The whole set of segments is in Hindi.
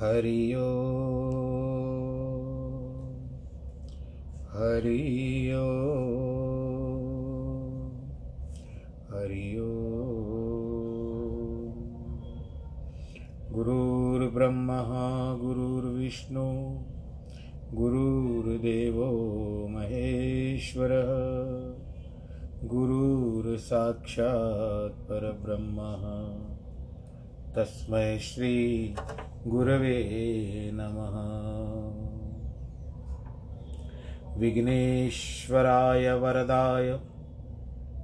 हरि हरि हरि गुरुर्ब्रह्म गुरुर्विष्णु गुरुर्देव महेश्वर गुरुर्साक्षात्ब्रह्म तस्म तस्मै श्री श्रीगुरवे नमः। विघ्नेश्वराय वरदाय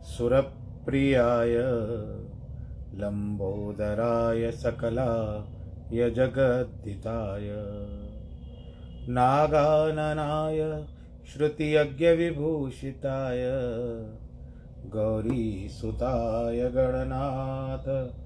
सुरप्रियाय लम्बोदराय सकलाय जगद्दिताय नागाननाय श्रुतियज्ञविभूषिताय गौरीसुताय गणनाथ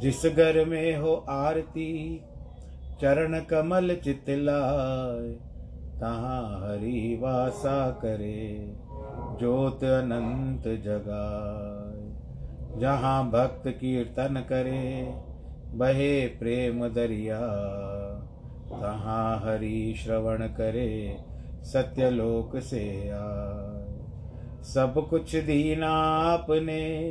जिस घर में हो आरती, चरण कमल चितलाय तहाँ हरि वासा करे, ज्योत अनंत जगाए। जहाँ भक्त कीर्तन करे, बहे प्रेम दरिया। तहाँ हरि श्रवण करे, सत्यलोक से आए। सब कुछ दीना आपने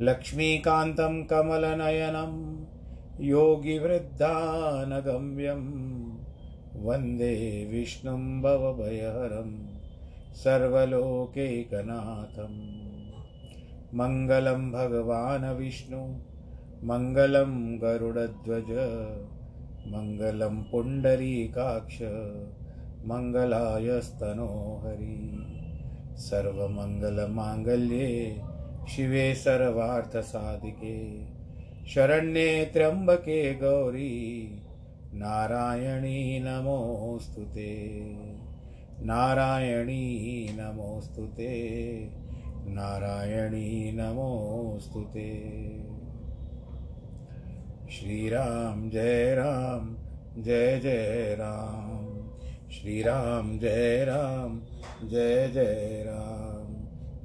लक्ष्मीकान्तं कमलनयनं योगिवृद्धानगम्यं वंदे विष्णुं भवभयहरं सर्वलोकैकनाथं। मङ्गलं भगवान् विष्णु, मङ्गलं गरुडध्वज, मङ्गलं पुण्डरीकाक्ष, मङ्गलायस्तनोहरि। सर्वमङ्गलमाङ्गल्ये शिवे सर्वार्थसाधिके शरण्ये त्र्यम्बके गौरी, नारायणी नमोऽस्तु ते। नारायणी नमोऽस्तु ते। नारायणी नमोऽस्तु ते। श्रीराम जय राम, जय जय राम। श्रीराम जय राम, जय जय राम।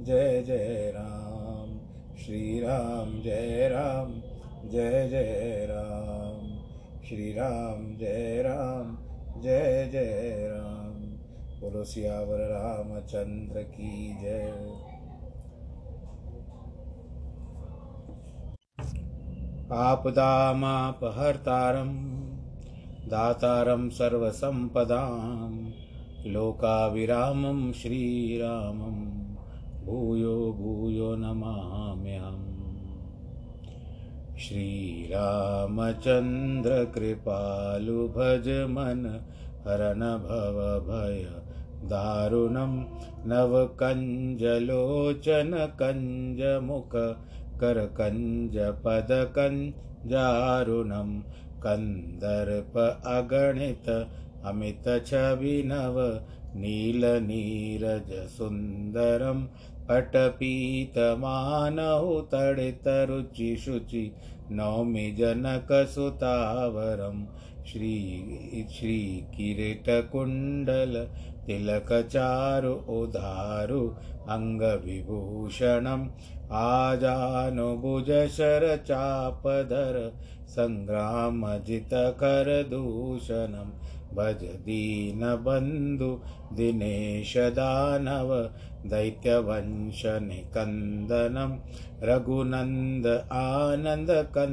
जय जय राम। श्री राम जय राम। जय जय राम। श्री राम जय राम। जय जय राम। बोलो सियावर रामचंद्र की जय। आपदामापहर्तारं दातारं सर्वसम्पदां। लोकाविरामं श्रीरामं भूयो भूयो नमाम्यहम्। श्रीरामचन्द्रकृपालु भज मन हरन भव भय दारुणं नवकञ्जलोचन कञ्जमुख करकञ्जपदकञ्जारुणं कन्दर्प अगणित अमितछविनव नीलनीरजसुन्दरं अटपीतमानहुतडितरुचिशुचि नौमि जनकसुतावरं। श्री श्रीकिरीटकुंडल तिलक चारु उधारु श्रीकिरीटकुण्डल तिलकचारु उदारु अङ्गविभूषणम् आजानुभुजशरचापधर सङ्ग्रामजितकरदूषणम् भज दीनबन्धु दिनेशदानव दैत्यवंशनिकन्दनं रघुनन्द आनन्दकन्दकौशल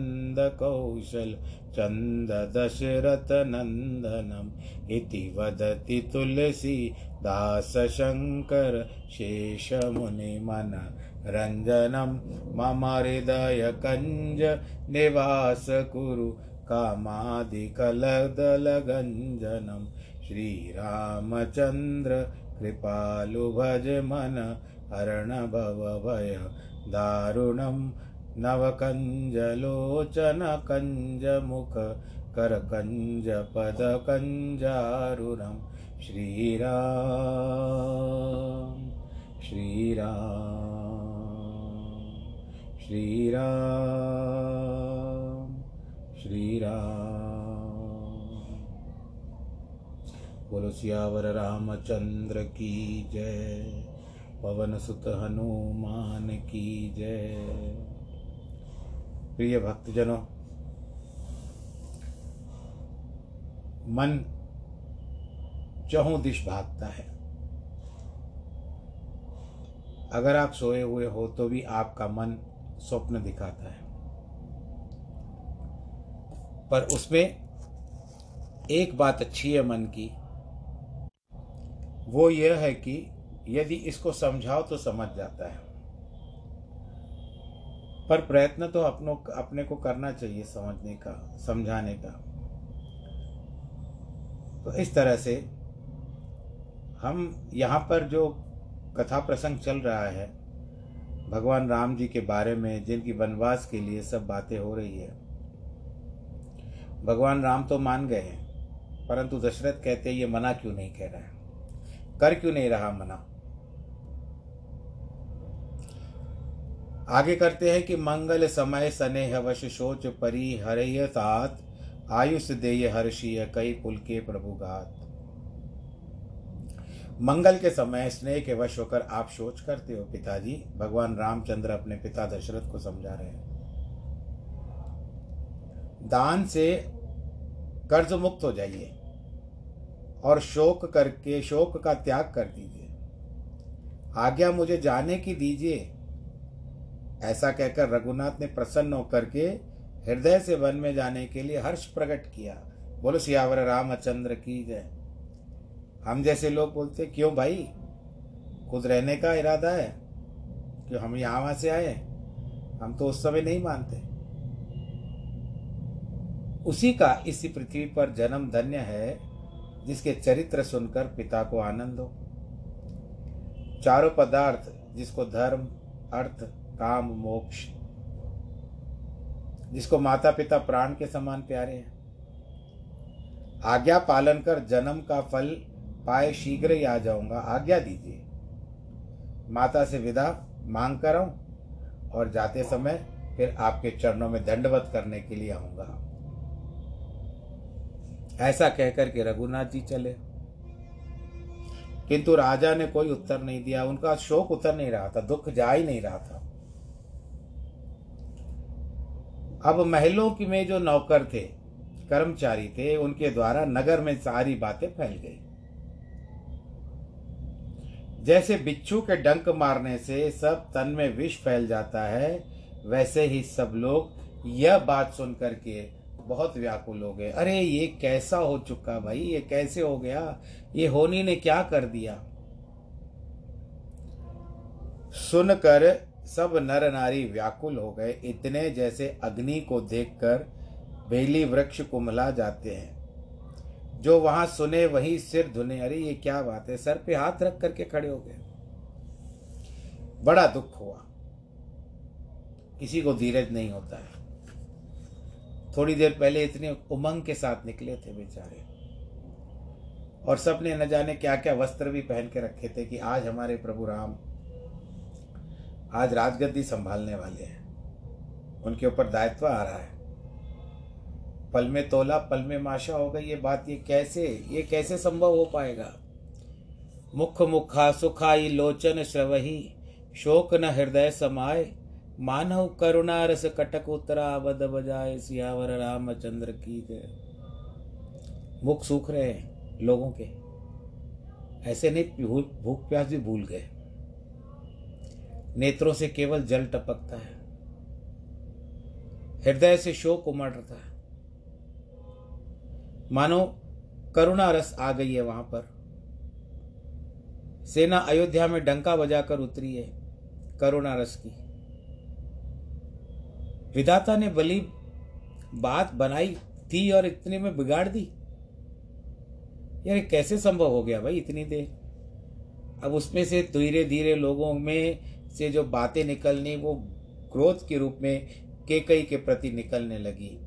चन्द दशरथनन्दनम् इति वदति तुलसी दासशङ्कर शेषमुनिमन रञ्जनं मम हृदयकञ्ज निवास कुरु कामादिकलदलगञ्जनं। श्रीरामचन्द्र कृपालु भज मन हरणभवभय दारुणं नवकञ्जलोचनकञ्जमुख करकञ्जपदकञ्जारुणं। श्रीराम श्रीराम श्रीराम। श्रीराम। बोलो रामचंद्र की जय। पवन सुत हनुमान की जय। प्रिय भक्तजनों, मन चहु दिश भागता है। अगर आप सोए हुए हो तो भी आपका मन स्वप्न दिखाता है। पर उसमें एक बात अच्छी है मन की। वो यह है कि यदि इसको समझाओ तो समझ जाता है। पर प्रयत्न तो अपनों अपने को करना चाहिए समझने का, समझाने का। तो इस तरह से हम यहाँ पर जो कथा प्रसंग चल रहा है, भगवान राम जी के बारे में, जिनकी वनवास के लिए सब बातें हो रही है भगवान राम तो मान गए हैं, परंतु दशरथ कहते ये मना क्यों नहीं कह रहा है? कर क्यों नहीं रहा मना? आगे करते हैं कि मंगल समय स्नेह वश शोच परी हरय तात आयुष देय हर्षीय कई पुल के प्रभुघात। मंगल के समय स्नेह के वश होकर आप सोच करते हो, पिताजी। भगवान रामचंद्र अपने पिता दशरथ को समझा रहे हैं। दान से कर्ज मुक्त हो जाइए और शोक करके, शोक का त्याग कर दीजिए। आज्ञा मुझे जाने की दीजिए। ऐसा कहकर रघुनाथ ने प्रसन्न होकर के हृदय से वन में जाने के लिए हर्ष प्रकट किया। बोलो, सियावर रामचंद्र की जय। हम जैसे लोग बोलते, क्यों भाई? खुद रहने का इरादा है। क्यों हम यहाँ से आए? हम तो उस समय नहीं मानते। उसी का इसी पृथ्वी पर जन्म धन्य है, जिसके चरित्र सुनकर पिता को आनंद हो। चारों पदार्थ, जिसको धर्म, अर्थ, काम, मोक्ष, जिसको माता पिता प्राण के समान प्यारे हैं। आज्ञा पालन कर जन्म का फल पाए शीघ्र ही आ जाऊँगा। आज्ञा दीजिए। माता से विदा मांग कर आऊँ और जाते समय फिर आपके चरणों में दंडवत करने के लिए आऊँगा। ऐसा कहकर के रघुनाथ जी चले। किंतु राजा ने कोई उत्तर नहीं दिया। उनका शोक उतर नहीं रहा था, दुख जा ही नहीं रहा था। अब महलों की में जो नौकर थे, कर्मचारी थे, उनके द्वारा नगर में सारी बातें फैल गई। जैसे बिच्छू के डंक मारने से सब तन में विष फैल जाता है, वैसे ही सब लोग यह बात सुन करके बहुत व्याकुल हो गए। अरे, ये कैसा हो चुका भाई? ये कैसे हो गया? ये होनी ने क्या कर दिया? सुनकर सब नर नारी व्याकुल हो गए। इतने जैसे अग्नि को देखकर बेली वृक्ष कुमला जाते हैं। जो वहाँ सुने, वही सिर धुने। अरे, ये क्या बात है? सर पे हाथ रख करके खड़े हो गए। बड़ा दुख हुआ। किसी को धीरज नहीं होता है। थोड़ी देर पहले इतने उमंग के साथ निकले थे बेचारे। और सबने न जाने क्या क्या वस्त्र भी पहन के रखे थे कि आज हमारे प्रभु राम, आज राजगद्दी संभालने वाले हैं। उनके ऊपर दायित्व आ रहा है। पल में तोला, पल में माशा हो गई ये बात, ये कैसे ये कैसे संभव हो पाएगा? मुख मुखा सुखाई, लोचन श्रवही, शोक न हृदय समाये मानव करुणा रस कटक उत्तरा बद बजाए सियावर रामचंद्र की जय। मुख सूख रहे हैं लोगों के। ऐसे नहीं भूख प्यास भी भूल गए। नेत्रों से केवल जल टपकता है। हृदय से शोक उमड़ता है। मानो करुणा रस आ गई है वहाँ पर। सेना अयोध्या में डंका बजाकर उतरी है करुणा रस की। विधाता ने बली बात बनाई थी और इतने में बिगाड़ दी। यार कैसे संभव हो गया भाई इतनी देर? अब उसमें से धीरे धीरे लोगों में से जो बातें निकलनी, वो क्रोध के रूप में, केकई के प्रति निकलने लगी।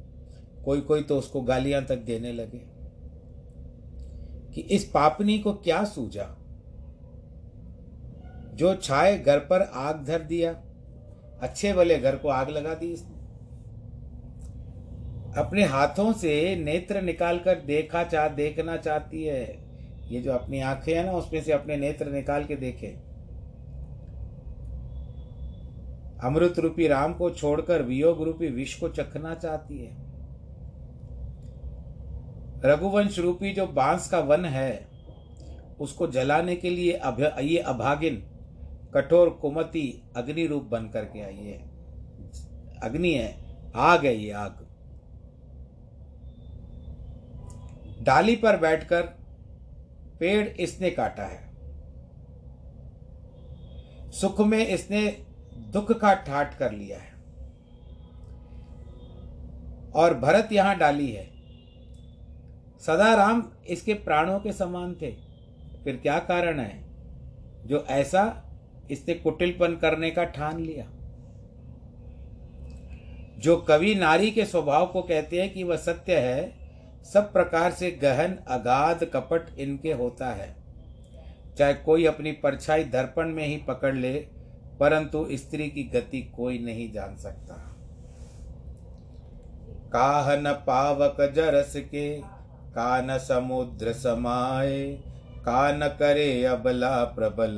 कोई कोई तो उसको गालियाँ तक देने लगे। कि इस पापनी को क्या सूझा? जो छाए घर पर आग धर दिया, अच्छे भले घर को आग लगा दी इसने। अपने हाथों से नेत्र निकालकर देखा चाह देखना चाहती है। ये जो अपनी आँखें है ना, उसमें से अपने नेत्र निकाल के देखे। अमृत रूपी राम को छोड़कर वियोग रूपी विष को चखना चाहती है। रघुवंश रूपी जो बाँस का वन है, उसको जलाने के लिए अभ, ये अभागिन, कठोर कुमति अग्नि रूप बन करके आई है। अग्नि है आग है ये आग। डाली पर बैठकर पेड़ इसने काटा है। सुख में इसने दुख का ठाट कर लिया है। और भरत यहाँ डाली है। सदा राम इसके प्राणों के समान थे। फिर क्या कारण है? जो ऐसा इसने कुटिलपन करने का ठान लिया। जो कवि नारी के स्वभाव को कहते हैं कि वह सत्य है सब प्रकार से गहन, अगाध कपट इनके होता है। चाहे कोई अपनी परछाई दर्पण में ही पकड़ ले, परंतु स्त्री की गति कोई नहीं जान सकता। काहन पावक जरस के, कान समुद्र समाए कान करे अबला प्रबल,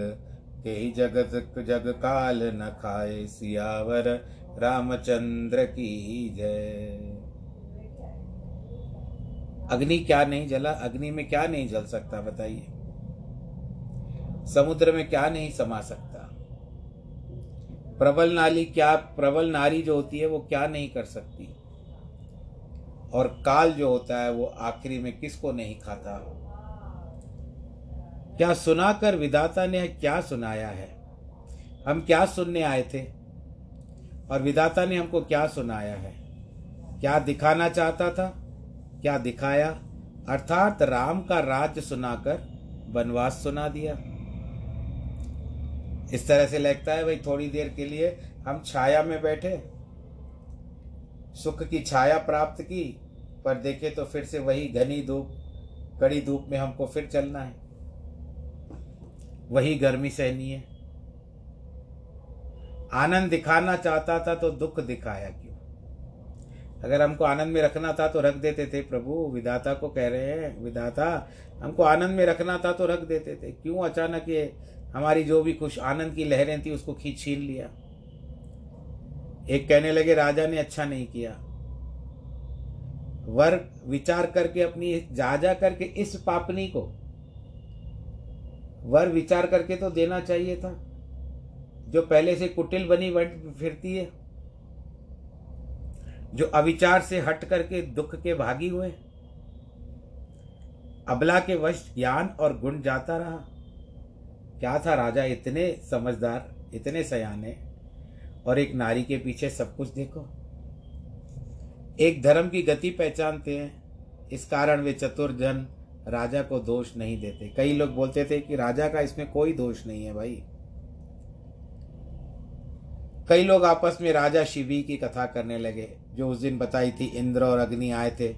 के जगत जग काल न खाए, सियावर रामचंद्र की जय। अग्नि क्या नहीं जला, अग्नि में क्या नहीं जल सकता, बताइए। समुद्र में क्या नहीं समा सकता। प्रबल नाली क्या, प्रबल नारी जो होती है वो क्या नहीं कर सकती? और काल जो होता है वो आखिरी में किसको नहीं खाता? क्या सुनाकर विदाता ने क्या सुनाया है? हम क्या सुनने आए थे? और विदाता ने हमको क्या सुनाया है? क्या दिखाना चाहता था? क्या दिखाया? अर्थात राम का राज्य सुनाकर वनवास सुना दिया। इस तरह से लगता है भाई, थोड़ी देर के लिए हम छाया में बैठे। सुख की छाया प्राप्त की, पर देखे तो फिर से वही घनी धूप, कड़ी धूप में हमको फिर चलना है। वही गर्मी सहनी है आनंद दिखाना चाहता था तो दुख दिखाया क्यों? अगर हमको आनंद में रखना था तो रख देते थे प्रभु, विधाता को कह रहे हैं, विधाता, हमको आनंद में रखना था तो रख देते थे। क्यों अचानक ये हमारी जो भी खुश आनंद की लहरें थी उसको खींच छीन लिया? एक कहने लगे, राजा ने अच्छा नहीं किया। वर विचार करके अपनी जा जा करके इस पापनी को, वर विचार करके तो देना चाहिए था। जो पहले से कुटिल बनी फिरती है जो अविचार से हट करके दुख के भागी हुए। अबला के वश ज्ञान और गुण जाता रहा। क्या था राजा? इतने समझदार, इतने सयाने, और एक नारी के पीछे सब कुछ देखो। एक धर्म की गति पहचानते हैं। इस कारण वे चतुर जन राजा को दोष नहीं देते। कई लोग बोलते थे कि राजा का इसमें कोई दोष नहीं है भाई। कई लोग आपस में राजा शिवी की कथा करने लगे। जो उस दिन बताई थी इंद्र और अग्नि आए थे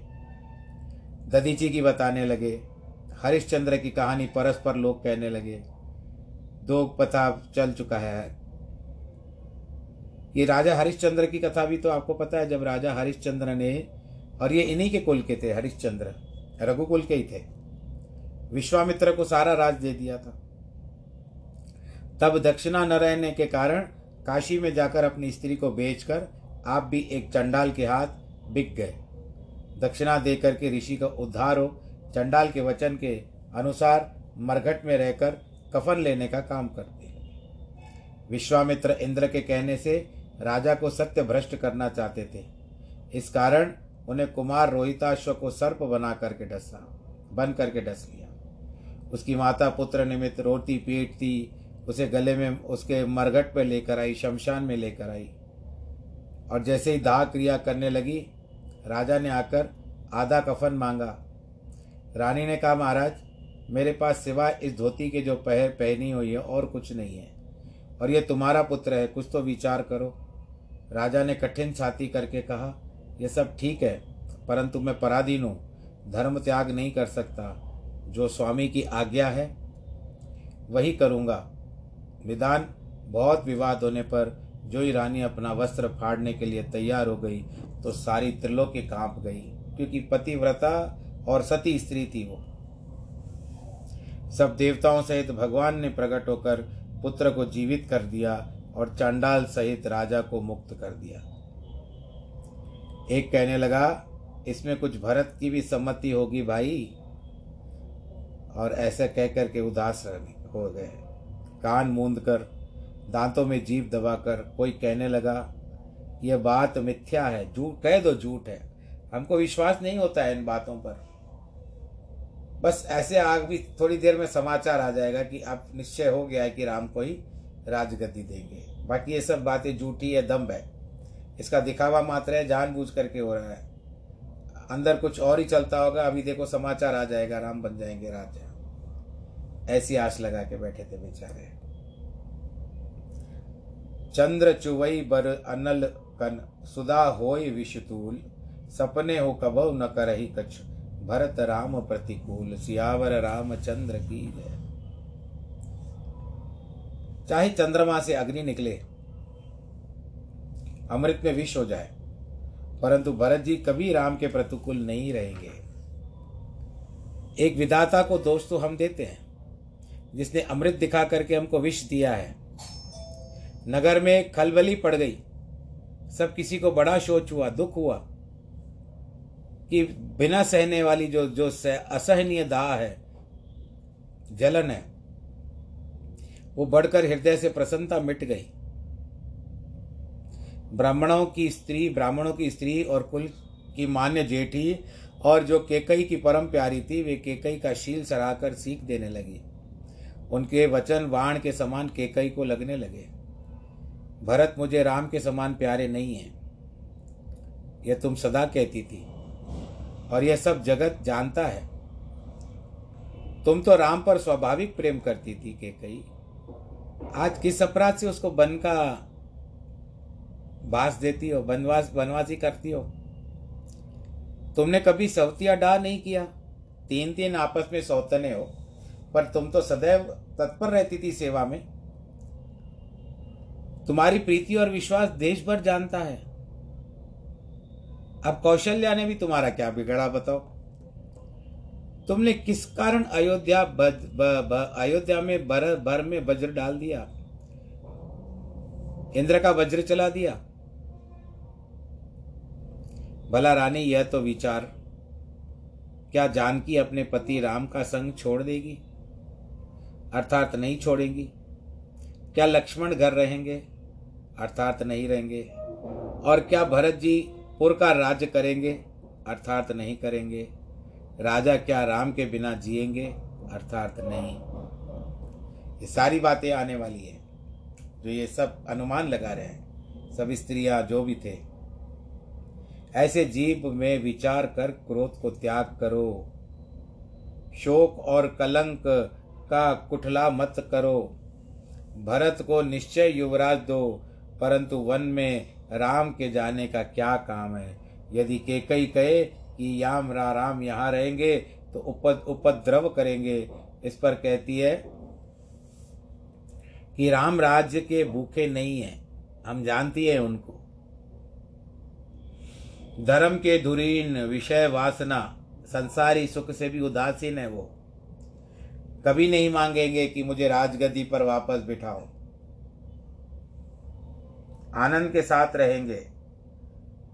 ददीची की बताने लगे, हरिश्चंद्र की कहानी परस्पर लोग कहने लगे दो पता चल चुका है। ये राजा हरिश्चंद्र की कथा भी तो आपको पता है, जब राजा हरिश्चंद्र ने, और ये इन्हीं के कुल के थे, हरिश्चंद्र, रघुकुल के ही थे। विश्वामित्र को सारा राज दे दिया था। तब दक्षिणा न रहने के कारण काशी में जाकर अपनी स्त्री को बेचकर आप भी एक चंडाल के हाथ बिक गए। दक्षिणा देकर के ऋषि का उद्धार हो। चंडाल के वचन के अनुसार मरघट में रहकर कफन लेने का काम करते हैं। विश्वामित्र इंद्र के कहने से राजा को सत्य भ्रष्ट करना चाहते थे। इस कारण उन्हें कुमार रोहिताश्व को सर्प बना करके डसा, बन करके डस लिया। उसकी माता पुत्र निमित्त रोटी पीटती, उसे गले में उसके मरघट पर लेकर आई, शमशान में लेकर आई। और जैसे ही दाह क्रिया करने लगी, राजा ने आकर आधा कफन मांगा। रानी ने कहा, महाराज, मेरे पास सिवाय इस धोती के जो पहर पहनी हुई है, और कुछ नहीं है। और ये तुम्हारा पुत्र है, कुछ तो विचार करो। राजा ने कठिन छाती करके कहा यह सब ठीक है, परंतु मैं पराधीन हूँ, धर्म त्याग नहीं कर सकता, जो स्वामी की आज्ञा है, वही करूँगा। विधान बहुत विवाद होने पर जो ही रानी अपना वस्त्र फाड़ने के लिए तैयार हो गई तो सारी त्रिलोकी काँप गई, क्योंकि पतिव्रता और सती स्त्री थी वो। सब देवताओं सहित भगवान ने प्रकट होकर पुत्र को जीवित कर दिया और चांडाल सहित राजा को मुक्त कर दिया। एक कहने लगा, इसमें कुछ भरत की भी सम्मति होगी भाई? और ऐसे कह करके उदास हो गए। कान मूंद कर दांतों में जीभ दबाकर कोई कहने लगा, यह बात मिथ्या है, झूठ, कह दो झूठ है। हमको विश्वास नहीं होता है इन बातों पर। बस ऐसे आग भी थोड़ी देर में समाचार आ जाएगा कि अब निश्चय हो गया है कि राम को ही राजगद्दी देंगे। बाकी ये सब बातें झूठी है दम्ब है। इसका दिखावा मात्र है, जानबूझ करके हो रहा है। अंदर कुछ और ही चलता होगा, अभी देखो समाचार आ जाएगा, राम बन जाएँगे राजा। ऐसी आश लगा के बैठे थे बेचारे। चंद्र चुवई बर अनल कन, सुदा होय विषतूल। सपने हो कबव न करही कछ भरत राम प्रतिकूल। सियावर राम चंद्र की जय। चाहे चंद्रमा से अग्नि निकले, अमृत में विष हो जाए, परंतु भरत जी कभी राम के प्रतिकूल नहीं रहेंगे। एक विधाता को दोष तो हम देते हैं, जिसने अमृत दिखा करके हमको विष दिया है। नगर में खलबली पड़ गई। सब किसी को बड़ा शोच हुआ, दुख हुआ कि बिना सहने वाली जो जो असहनीय दाह है, जलन है, वो बढ़कर हृदय से प्रसन्नता मिट गई। ब्राह्मणों की स्त्री, ब्राह्मणों की स्त्री और कुल की मान्य जेठी और जो केकई की परम प्यारी थी, वे केकई का शील सराकर सीख देने लगी। उनके वचन वाण के समान केकई को लगने लगे। भरत मुझे राम के समान प्यारे नहीं हैं। यह तुम सदा कहती थी। और यह सब जगत जानता है। तुम तो राम पर स्वाभाविक प्रेम करती थी के कई आज किस अपराध से उसको बन का बास देती हो, बनवास, बनवासी करती हो? तुमने कभी सवतिया डा नहीं किया? तीन तीन आपस में सौतने हो। पर तुम तो सदैव तत्पर रहती थी सेवा में। तुम्हारी प्रीति और विश्वास देश भर जानता है। अब कौशल्या ने भी तुम्हारा क्या बिगड़ा बताओ? तुमने किस कारण अयोध्या अयोध्या में बर बर में वज्र डाल दिया? इंद्र का वज्र चला दिया? भला रानी, यह तो विचार। क्या जानकी अपने पति राम का संग छोड़ देगी? अर्थात नहीं छोड़ेंगी? क्या लक्ष्मण घर रहेंगे? अर्थात नहीं रहेंगे। और क्या भरत जी पुर का राज्य करेंगे? अर्थात नहीं करेंगे। राजा क्या राम के बिना जिएँगे? अर्थात नहीं। ये सारी बातें आने वाली है। जो ये सब अनुमान लगा रहे हैं, सब स्त्रियाँ जो भी थे। ऐसे जीव में विचार कर क्रोध को त्याग करो। शोक और कलंक का कुठला मत करो। भरत को निश्चय युवराज दो। परंतु वन में राम के जाने का क्या काम है? यदि केकई कहे कि याम रा राम यहाँ रहेंगे तो उपद, उपद्रव करेंगे। इस पर कहती है कि राम राज्य के भूखे नहीं हैं। हम जानती है उनको। धर्म के धुरीन, विषय वासना, संसारी सुख से भी उदासीन है वो। कभी नहीं मांगेंगे कि मुझे राजगद्दी पर वापस बिठाओ आनंद के साथ रहेंगे।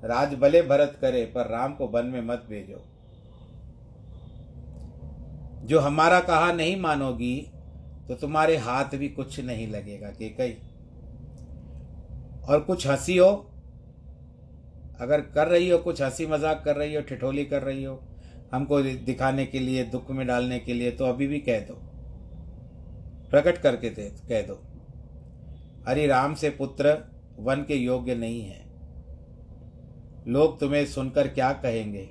राज भले भरत करे, पर राम को वन में मत भेजो। जो हमारा कहा नहीं मानोगी तो तुम्हारे हाथ भी कुछ नहीं लगेगा, के कई और कुछ हँसी हो, अगर कर रही हो, कुछ हँसी मज़ाक कर रही हो, ठिठोली कर रही हो, हमको दिखाने के लिए, दुख में डालने के लिए तो अभी भी कह दो। प्रकट करके दे, कह दो। हरि राम से पुत्र वन के योग्य नहीं है। लोग तुम्हें सुनकर क्या कहेंगे?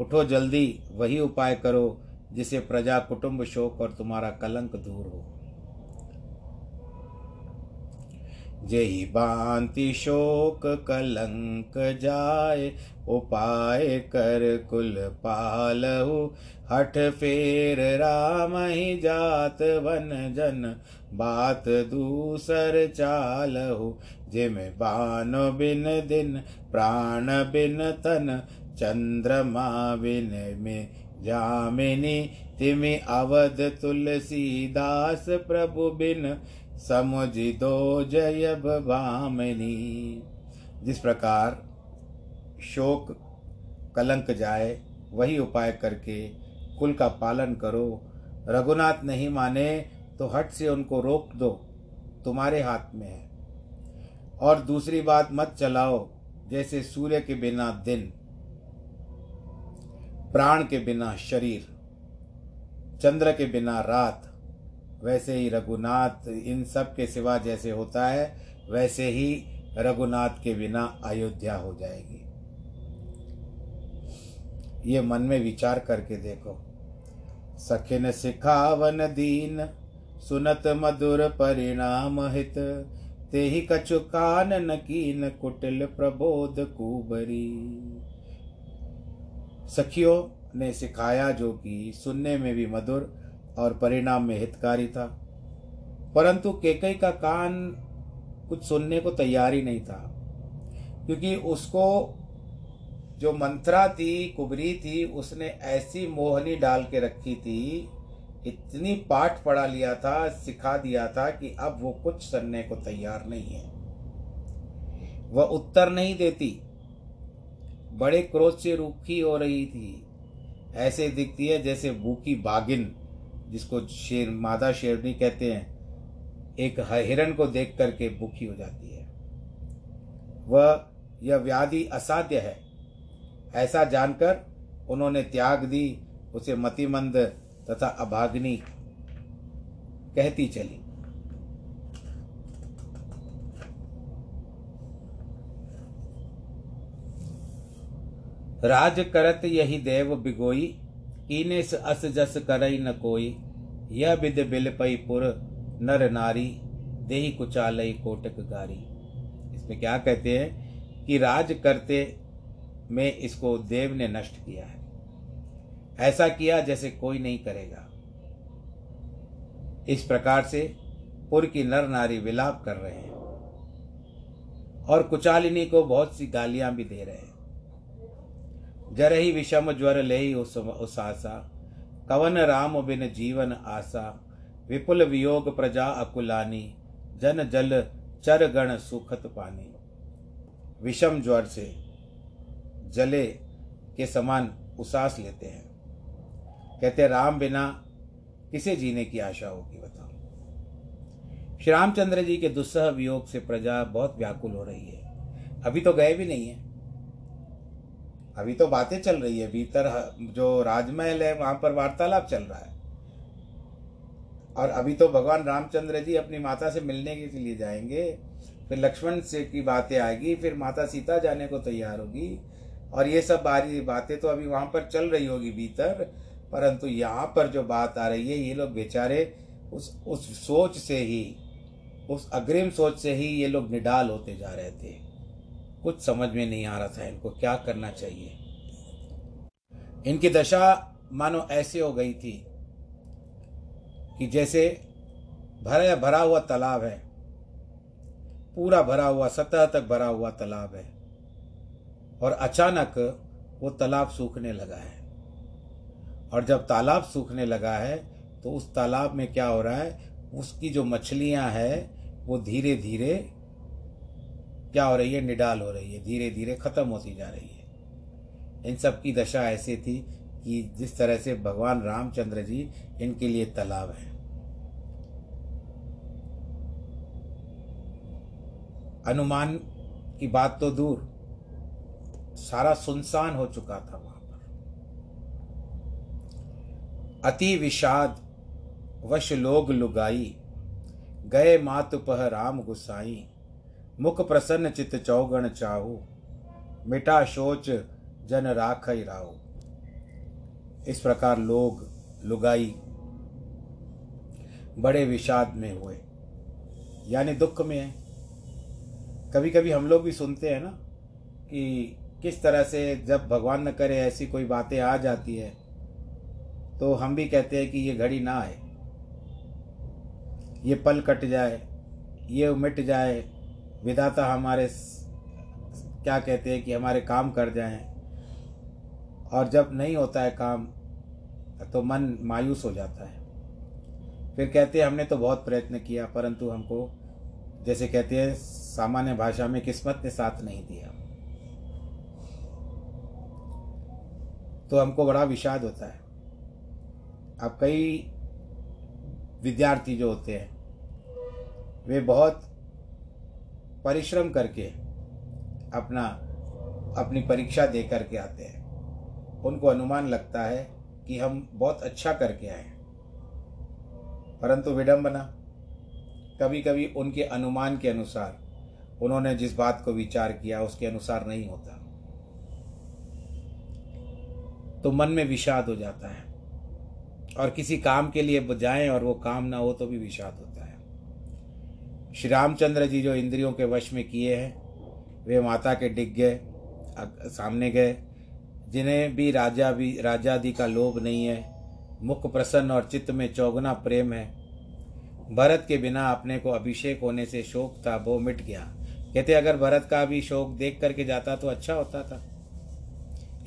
उठो जल्दी, वही उपाय करो जिसे प्रजा कुटुंब शोक और तुम्हारा कलंक दूर हो। जही बांति शोक, कलंक जाए, उपाय कर कुल पालहु। हठ फेर राम ही जात वन जन बात दूसर चाल चालहु, जिम बान बिन दिन, प्राण बिन तन, चंद्रमा बिन में जामिनी, तिमि अवध तुलसीदास प्रभु बिन, समुझ दो जय भामिनी। जिस प्रकार शोक कलंक जाए, वही उपाय करके कुल का पालन करो। रघुनाथ नहीं माने तो हट से उनको रोक दो, तुम्हारे हाथ में है। और दूसरी बात मत चलाओ, जैसे सूर्य के बिना दिन, प्राण के बिना शरीर, चंद्र के बिना रात, वैसे ही रघुनाथ, इन सब के सिवा जैसे होता है, वैसे ही रघुनाथ के बिना अयोध्या हो जाएगी। ये मन में विचार करके देखो। सखे सखिन सिखावन दीन सुनत मधुर परिणाम हित ते ही कछु कान नकीन कुटिल प्रबोध कुबरी। सखियों ने सिखाया जो कि सुनने में भी मधुर और परिणाम में हितकारी था, परंतु केकई का कान कुछ सुनने को तैयार ही नहीं था, क्योंकि उसको जो मंत्रा थी, कुबरी थी, उसने ऐसी मोहनी डाल के रखी थी इतनी पाठ पढ़ा लिया था, सिखा दिया था कि अब वो कुछ सुनने को तैयार नहीं है। वह उत्तर नहीं देती। बड़े क्रोध से रूखी हो रही थी। ऐसे दिखती है जैसे भूखी बागिन, जिसको शेर, मादा शेरनी कहते हैं। एक हिरण को देख करके भूखी हो जाती है। वह, यह व्याधि असाध्य है। ऐसा जानकर उन्होंने त्याग दी, उसे मतिमंद तथा अभाग्नि कहती चली। राज करत यही देव बिगोई, कीने अस जस करई न कोई, यह विद बिल पई पुर नर नारी, देही कुचालई कोटक गारी। इसमें क्या कहते हैं कि राज करते में इसको देव ने नष्ट किया है। ऐसा किया जैसे कोई नहीं करेगा। इस प्रकार से पुर की नर नारी विलाप कर रहे हैं और कुचालिनी को बहुत सी गालियाँ भी दे रहे हैं। जर ही विषम ज्वर ले ही उस उसासा, कवन राम बिन जीवन आसा, विपुल वियोग प्रजा अकुलानी, जन जल चर गण सुखत पानी। विषम ज्वर से जले के समान उसास लेते हैं। कहते राम बिना किसे जीने की आशा होगी, बताओ। श्री रामचंद्र जी के दुस्सह वियोग से प्रजा बहुत व्याकुल हो रही है। अभी तो गए भी नहीं है। अभी तो बातें चल रही है, भीतर जो राजमहल है, वहाँ पर वार्तालाप चल रहा है। और अभी तो भगवान रामचंद्र जी अपनी माता से मिलने के लिए जाएँगे, फिर लक्ष्मण से की बातें आएगी, फिर माता सीता जाने को तैयार होगी, और ये सब बारी बातें तो अभी वहाँ पर चल रही होगी भीतर। परंतु यहाँ पर जो बात आ रही है, ये लोग बेचारे उस उस सोच से ही, उस अग्रिम सोच से ही ये लोग निडाल होते जा रहे थे। कुछ समझ में नहीं आ रहा था इनको, क्या करना चाहिए। इनकी दशा मानो ऐसे हो गई थी कि जैसे भरा भरा हुआ तालाब है, पूरा भरा हुआ, सतह तक भरा हुआ तालाब है, और अचानक वो तालाब सूखने लगा है। और जब तालाब सूखने लगा है तो उस तालाब में क्या हो रहा है? उसकी जो मछलियाँ हैं, वो धीरे धीरे क्या हो रही है? निडाल हो रही है धीरे धीरे खत्म होती जा रही है। इन सब की दशा ऐसी थी कि जिस तरह से भगवान रामचंद्र जी इनके लिए तालाब है। अनुमान की बात तो दूर, सारा सुनसान हो चुका था वहाँ पर अति विषाद, वश लोग लुगाई। गए मातु पह राम गुसाई। मुख प्रसन्न चित चौगण चाहू। मिटा शोच जन राख राहु। इस प्रकार लोग लुगाई बड़े विषाद में हुए। यानी दुख में है। कभी कभी हम लोग भी सुनते हैं ना कि किस तरह से जब भगवान न करे ऐसी कोई बातें आ जाती है। तो हम भी कहते हैं कि ये घड़ी ना आए। ये पल कट जाए, ये मिट जाए, विधाता हमारे क्या कहते हैं कि हमारे काम कर जाएँ। और जब नहीं होता है काम तो मन मायूस हो जाता है। फिर कहते हैं, हमने तो बहुत प्रयत्न किया, परंतु हमको, जैसे कहते हैं, सामान्य भाषा में किस्मत ने साथ नहीं दिया। तो हमको बड़ा विषाद होता है। अब कई विद्यार्थी जो होते हैं, वे बहुत परिश्रम करके अपना, अपनी परीक्षा दे करके आते हैं। उनको अनुमान लगता है कि हम बहुत अच्छा करके आए परंतु विडंबना कभी कभी उनके अनुमान के अनुसार, उन्होंने जिस बात को विचार किया उसके अनुसार नहीं होता। तो मन में विषाद हो जाता है। और किसी काम के लिए जाएँ और वो काम ना हो तो भी विषाद होता है। श्री रामचंद्र जी जो इंद्रियों के वश में किए हैं, वे माता के डिग गए सामने गए, जिन्हें भी राजा भी, राजादि का लोभ नहीं है, मुख प्रसन्न और चित्त में चौगुना प्रेम है। भरत के बिना अपने को अभिषेक होने से शोक था, वो मिट गया। कहते, अगर भरत का भी शोक देख करके जाता तो अच्छा होता था।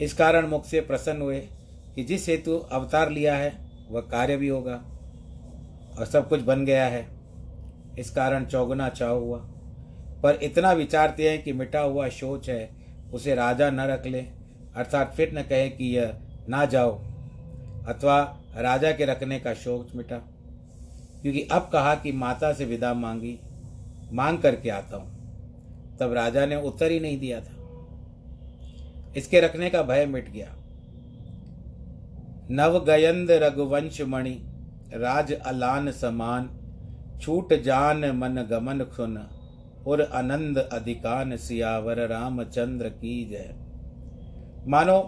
इस कारण मुख से प्रसन्न हुए कि जिस हेतु अवतार लिया है वह कार्य भी होगा और सब कुछ बन गया है। इस कारण चौगुना चाव हुआ। पर इतना विचारते हैं कि मिटा हुआ शोच है, उसे राजा न रख ले, अर्थात फिर न कहे कि यह ना जाओ, अथवा राजा के रखने का शोक मिटा। क्योंकि अब कहा कि माता से विदा मांगी, मांग करके आता हूँ। तब राजा ने उत्तर ही नहीं दिया था। इसके रखने का भय मिट गया। नव गयंद रघुवंश मणि राज अलान समान, छूट जान मन गमन खुन, और आनंद अधिकान सियावर रामचंद्र की जय। मानो,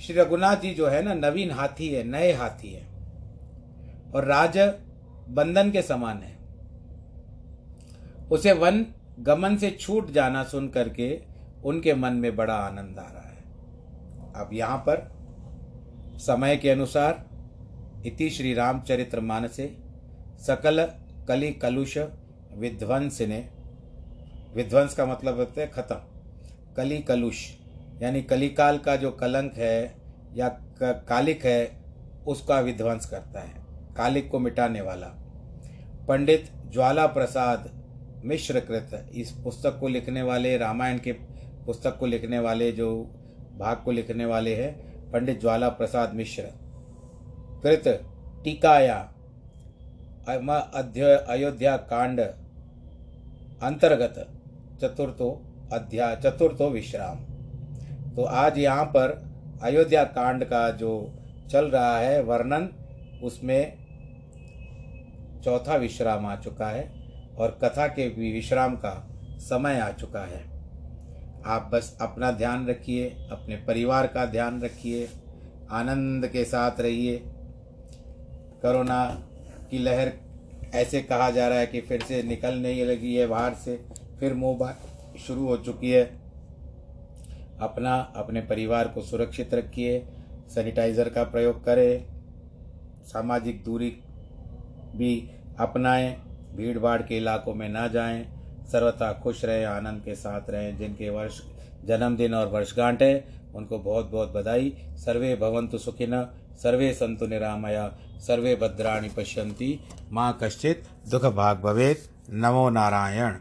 श्री रघुनाथ जी जो है ना, नवीन हाथी है, नए हाथी है, और राज बंधन के समान है। उसे वन गमन से छूट जाना सुन करके उनके मन में बड़ा आनंद आ रहा है। अब यहाँ पर समय के अनुसार, इति श्री रामचरित्र मानसे, सकल कली कलुष विध्वंस ने विध्वंस का मतलब होता है खत्म। कली कलुष, यानी कलिकाल का जो कलंक है या कालिक है, उसका विध्वंस करता है, कालिक को मिटाने वाला। पंडित ज्वाला प्रसाद मिश्र कृत इस पुस्तक को लिखने वाले, रामायण के पुस्तक को लिखने वाले, जो भाग को लिखने वाले हैं पंडित ज्वाला प्रसाद मिश्र। कृत टीकाया अध्य अयोध्या कांड अंतर्गत चतुर्थो अध्याय चतुर्थो विश्राम। तो आज यहाँ पर अयोध्या कांड का जो चल रहा है वर्णन, उसमें चौथा विश्राम आ चुका है और कथा के भी विश्राम का समय आ चुका है। आप बस अपना ध्यान रखिए, अपने परिवार का ध्यान रखिए, आनंद के साथ रहिए। कोरोना की लहर ऐसे कहा जा रहा है कि फिर से निकलने लगी है बाहर से, फिर मोबाइल शुरू हो चुकी है। अपना, अपने परिवार को सुरक्षित रखिए, सैनिटाइज़र का प्रयोग करें, सामाजिक दूरी भी अपनाएँ भीड़ भाड़ के इलाकों में ना जाएँ। सर्वथा खुश रहें, आनंद के साथ रहें। जिनके वर्ष, जन्मदिन और वर्षगांठ है, उनको बहुत बहुत बधाई। सर्वे भवंतु सुखिन, सर्वे संतु निरामया, सर्वे भद्राणी पश्यन्ति। माँ कश्चित दुख भाग भवेत। नमो नारायण।